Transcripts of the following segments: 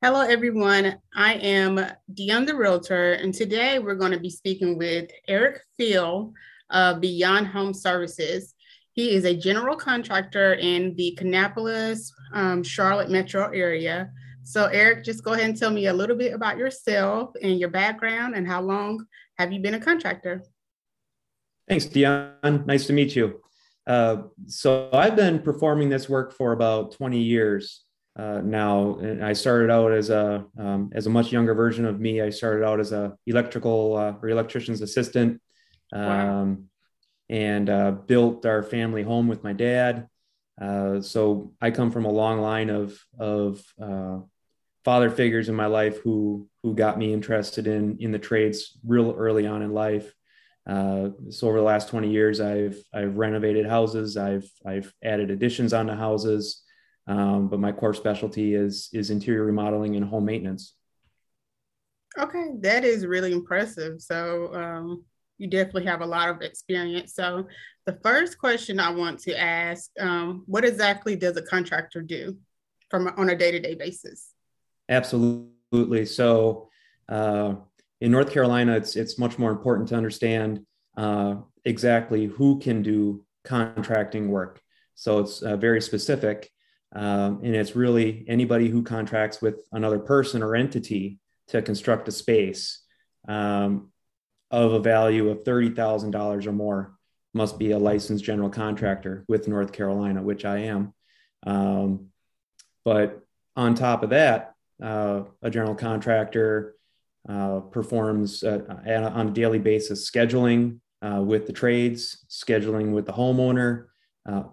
Hello, everyone. I am Deon the Realtor, and today we're going to be speaking with Eric Fiel of Beyond Home Services. He is a general contractor in the Kannapolis, um, Charlotte metro area. So, Eric, just go ahead and tell me a little bit about yourself and your background and how long have you been a contractor? Thanks, Deon. Nice to meet you. Uh, so, I've been performing this work for about 20 years uh, now. And I started out as a um, as a much younger version of me. I started out as a electrical uh, or electrician's assistant, um, wow. and uh, built our family home with my dad. Uh, so I come from a long line of of uh, father figures in my life who who got me interested in in the trades real early on in life. Uh, so over the last 20 years, I've I've renovated houses, I've I've added additions onto houses, um, but my core specialty is is interior remodeling and home maintenance. Okay, that is really impressive. So um, you definitely have a lot of experience. So the first question I want to ask: um, What exactly does a contractor do from on a day to day basis? Absolutely. So uh, in North Carolina, it's it's much more important to understand uh, exactly who can do contracting work. So it's uh, very specific. Um, and it's really anybody who contracts with another person or entity to construct a space um, of a value of $30,000 or more must be a licensed general contractor with North Carolina, which I am. Um, but on top of that, uh, a general contractor uh, performs uh, on a daily basis scheduling uh, with the trades, scheduling with the homeowner, uh,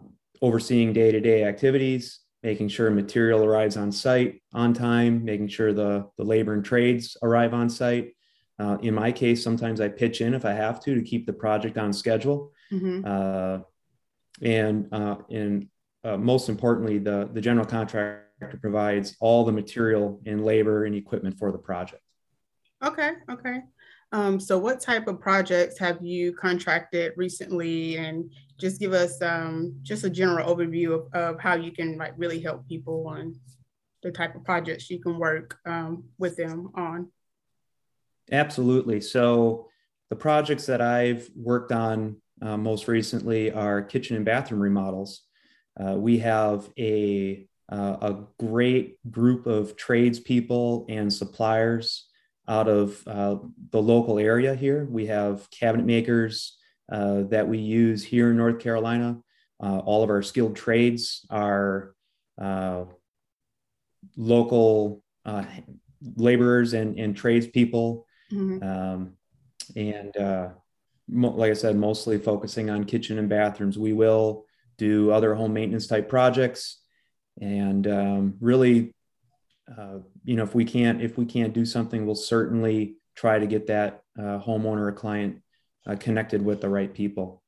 overseeing day to day activities, making sure material arrives on site on time, making sure the, the labor and trades arrive on site. Uh, in my case, sometimes I pitch in if I have to to keep the project on schedule. Mm-hmm. Uh, and uh, and uh, most importantly, the, the general contractor provides all the material and labor and equipment for the project. Okay, okay. Um, so, what type of projects have you contracted recently, and just give us um, just a general overview of, of how you can like really help people on the type of projects you can work um, with them on. Absolutely. So, the projects that I've worked on uh, most recently are kitchen and bathroom remodels. Uh, we have a uh, a great group of tradespeople and suppliers out of uh, the local area here. We have cabinet makers uh, that we use here in North Carolina. Uh, all of our skilled trades are uh, local uh, laborers and, and tradespeople. Mm-hmm. Um, and uh, mo- like I said, mostly focusing on kitchen and bathrooms. We will do other home maintenance type projects and um, really uh, you know, if we can't if we can't do something, we'll certainly try to get that uh, homeowner or client uh, connected with the right people.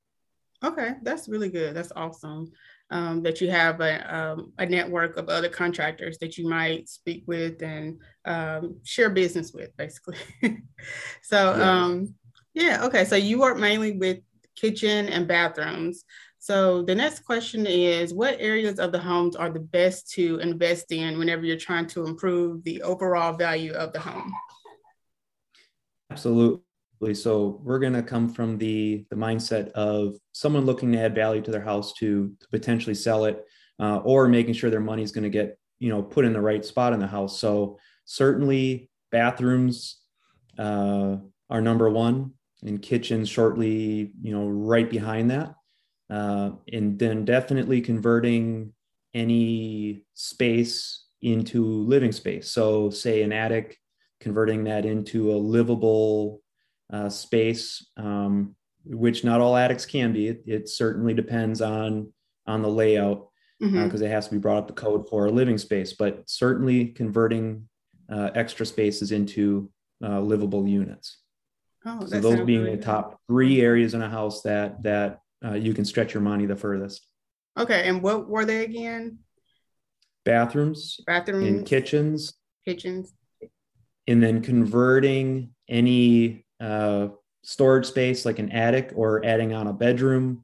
Okay, that's really good. That's awesome. Um, that you have a, um, a network of other contractors that you might speak with and um, share business with, basically. so, yeah. Um, yeah, okay. So you work mainly with kitchen and bathrooms. So the next question is what areas of the homes are the best to invest in whenever you're trying to improve the overall value of the home? Absolutely. So we're going to come from the the mindset of someone looking to add value to their house to, to potentially sell it, uh, or making sure their money is going to get you know put in the right spot in the house. So certainly bathrooms uh, are number one, and kitchens shortly you know right behind that uh, and then definitely converting any space into living space. So, say an attic, converting that into a livable uh, space, um, which not all attics can be. It, it, certainly depends on on the layout because mm-hmm. uh, it has to be brought up to code for a living space. But certainly converting uh, extra spaces into uh, livable units. Oh, so those being the top three areas in a house that that uh, you can stretch your money the furthest. Okay, and what were they again? Bathrooms, bathrooms, and kitchens, kitchens, and then converting any uh, storage space like an attic or adding on a bedroom.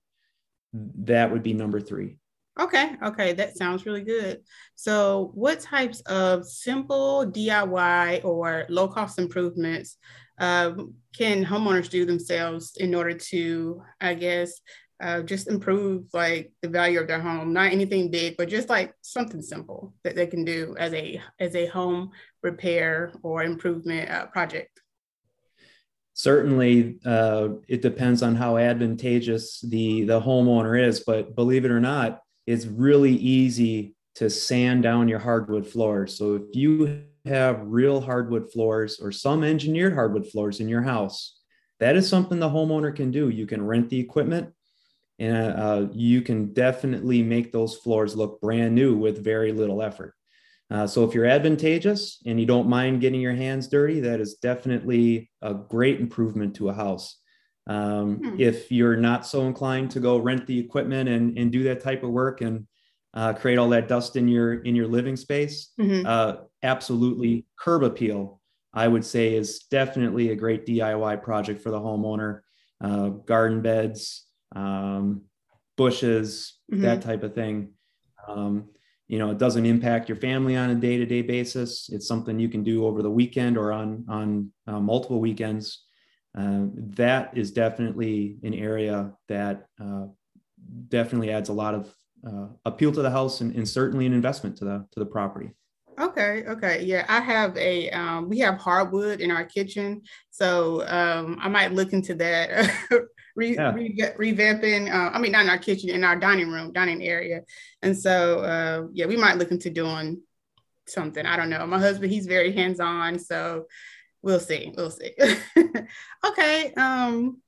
That would be number three. Okay, okay, that sounds really good. So, what types of simple DIY or low cost improvements um, can homeowners do themselves in order to, I guess, uh, just improve like the value of their home? Not anything big, but just like something simple that they can do as a as a home repair or improvement uh, project. Certainly, uh, it depends on how advantageous the the homeowner is, but believe it or not, it's really easy to sand down your hardwood floors. So if you have real hardwood floors or some engineered hardwood floors in your house, that is something the homeowner can do. You can rent the equipment and uh, you can definitely make those floors look brand new with very little effort. Uh, so if you're advantageous and you don't mind getting your hands dirty, that is definitely a great improvement to a house. Um, hmm. If you're not so inclined to go rent the equipment and, and do that type of work and uh, create all that dust in your in your living space, mm-hmm. uh, absolutely curb appeal. I would say is definitely a great DIY project for the homeowner. Uh, garden beds, um, bushes, mm-hmm. that type of thing. Um, you know, it doesn't impact your family on a day-to-day basis. It's something you can do over the weekend or on on uh, multiple weekends. Uh, that is definitely an area that uh, definitely adds a lot of uh, appeal to the house and, and, certainly an investment to the to the property. Okay, okay, yeah, I have a um, we have hardwood in our kitchen, so um, I might look into that. re, yeah. re, revamping, uh, I mean, not in our kitchen, in our dining room, dining area, and so uh, yeah, we might look into doing something. I don't know. My husband, he's very hands on, so we'll see. We'll see. okay. Um,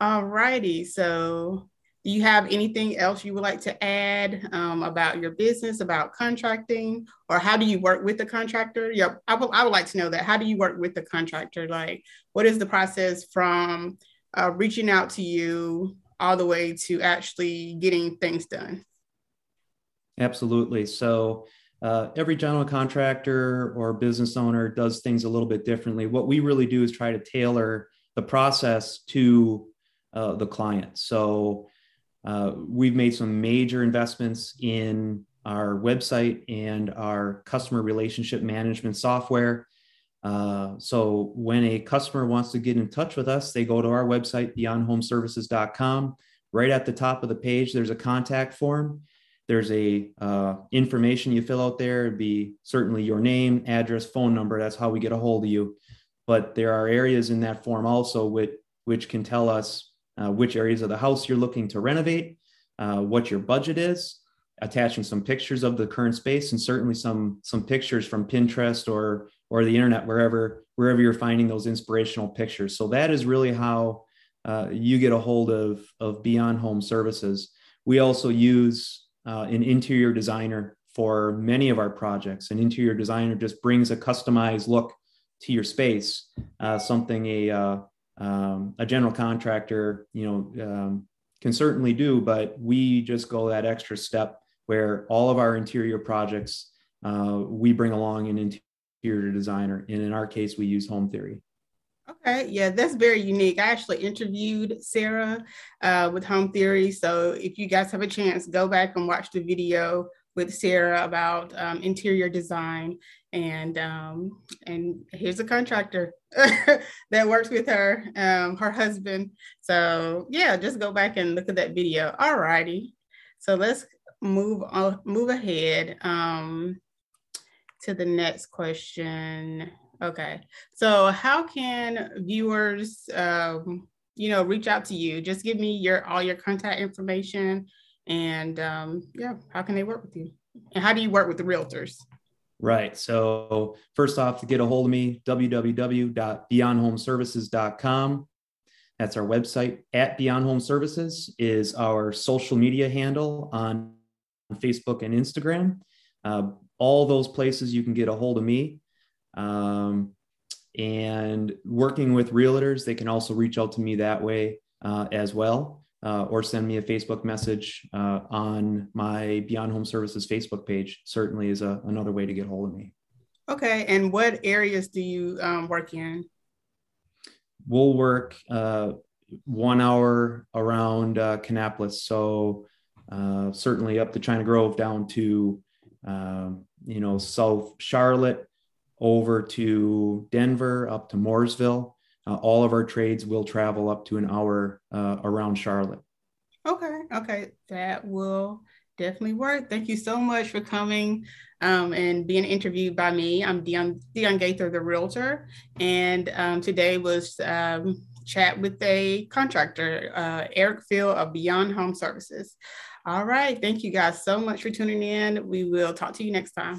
all righty. So do you have anything else you would like to add um, about your business, about contracting, or how do you work with the contractor? Yeah, I, w- I would like to know that. How do you work with the contractor? Like, what is the process from uh, reaching out to you all the way to actually getting things done? Absolutely. So, uh, every general contractor or business owner does things a little bit differently. What we really do is try to tailor the process to uh, the client. So uh, we've made some major investments in our website and our customer relationship management software. Uh, so when a customer wants to get in touch with us, they go to our website, beyondhomeservices.com. Right at the top of the page, there's a contact form there's a uh, information you fill out there. It'd be certainly your name, address, phone number. That's how we get a hold of you. But there are areas in that form also which, which can tell us uh, which areas of the house you're looking to renovate, uh, what your budget is, attaching some pictures of the current space, and certainly some some pictures from Pinterest or or the internet, wherever wherever you're finding those inspirational pictures. So that is really how uh, you get a hold of of Beyond Home Services. We also use uh, an interior designer for many of our projects. An interior designer just brings a customized look to your space, uh, something a uh, um, a general contractor, you know, um, can certainly do. But we just go that extra step where all of our interior projects uh, we bring along an interior designer, and in our case, we use Home Theory. Okay, yeah, that's very unique. I actually interviewed Sarah uh, with Home Theory. So if you guys have a chance, go back and watch the video with Sarah about um, interior design. And um, and here's a contractor that works with her, um, her husband. So yeah, just go back and look at that video. All righty. So let's move on, move ahead um, to the next question. Okay. So how can viewers, um, you know, reach out to you? Just give me your all your contact information, and um, yeah, how can they work with you? And how do you work with the realtors? Right. So first off, to get a hold of me, www.beyondhomeservices.com. That's our website. At Beyond Home Services is our social media handle on Facebook and Instagram. Uh, all those places you can get a hold of me. Um, and working with realtors, they can also reach out to me that way uh, as well, uh, or send me a Facebook message uh, on my Beyond Home Services Facebook page. Certainly is a, another way to get a hold of me. Okay, and what areas do you um, work in? We'll work uh, one hour around uh, Kannapolis, so uh, certainly up to China Grove down to, um, you know, South Charlotte over to Denver, up to Mooresville. Uh, all of our trades will travel up to an hour uh, around Charlotte. Okay, okay, that will definitely work. Thank you so much for coming um, and being interviewed by me. I'm Deon, Deon Gaither, the realtor, and um, today was um, chat with a contractor, uh, Eric Fiel of Beyond Home Services. All right, thank you guys so much for tuning in. We will talk to you next time.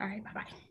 All right, bye bye.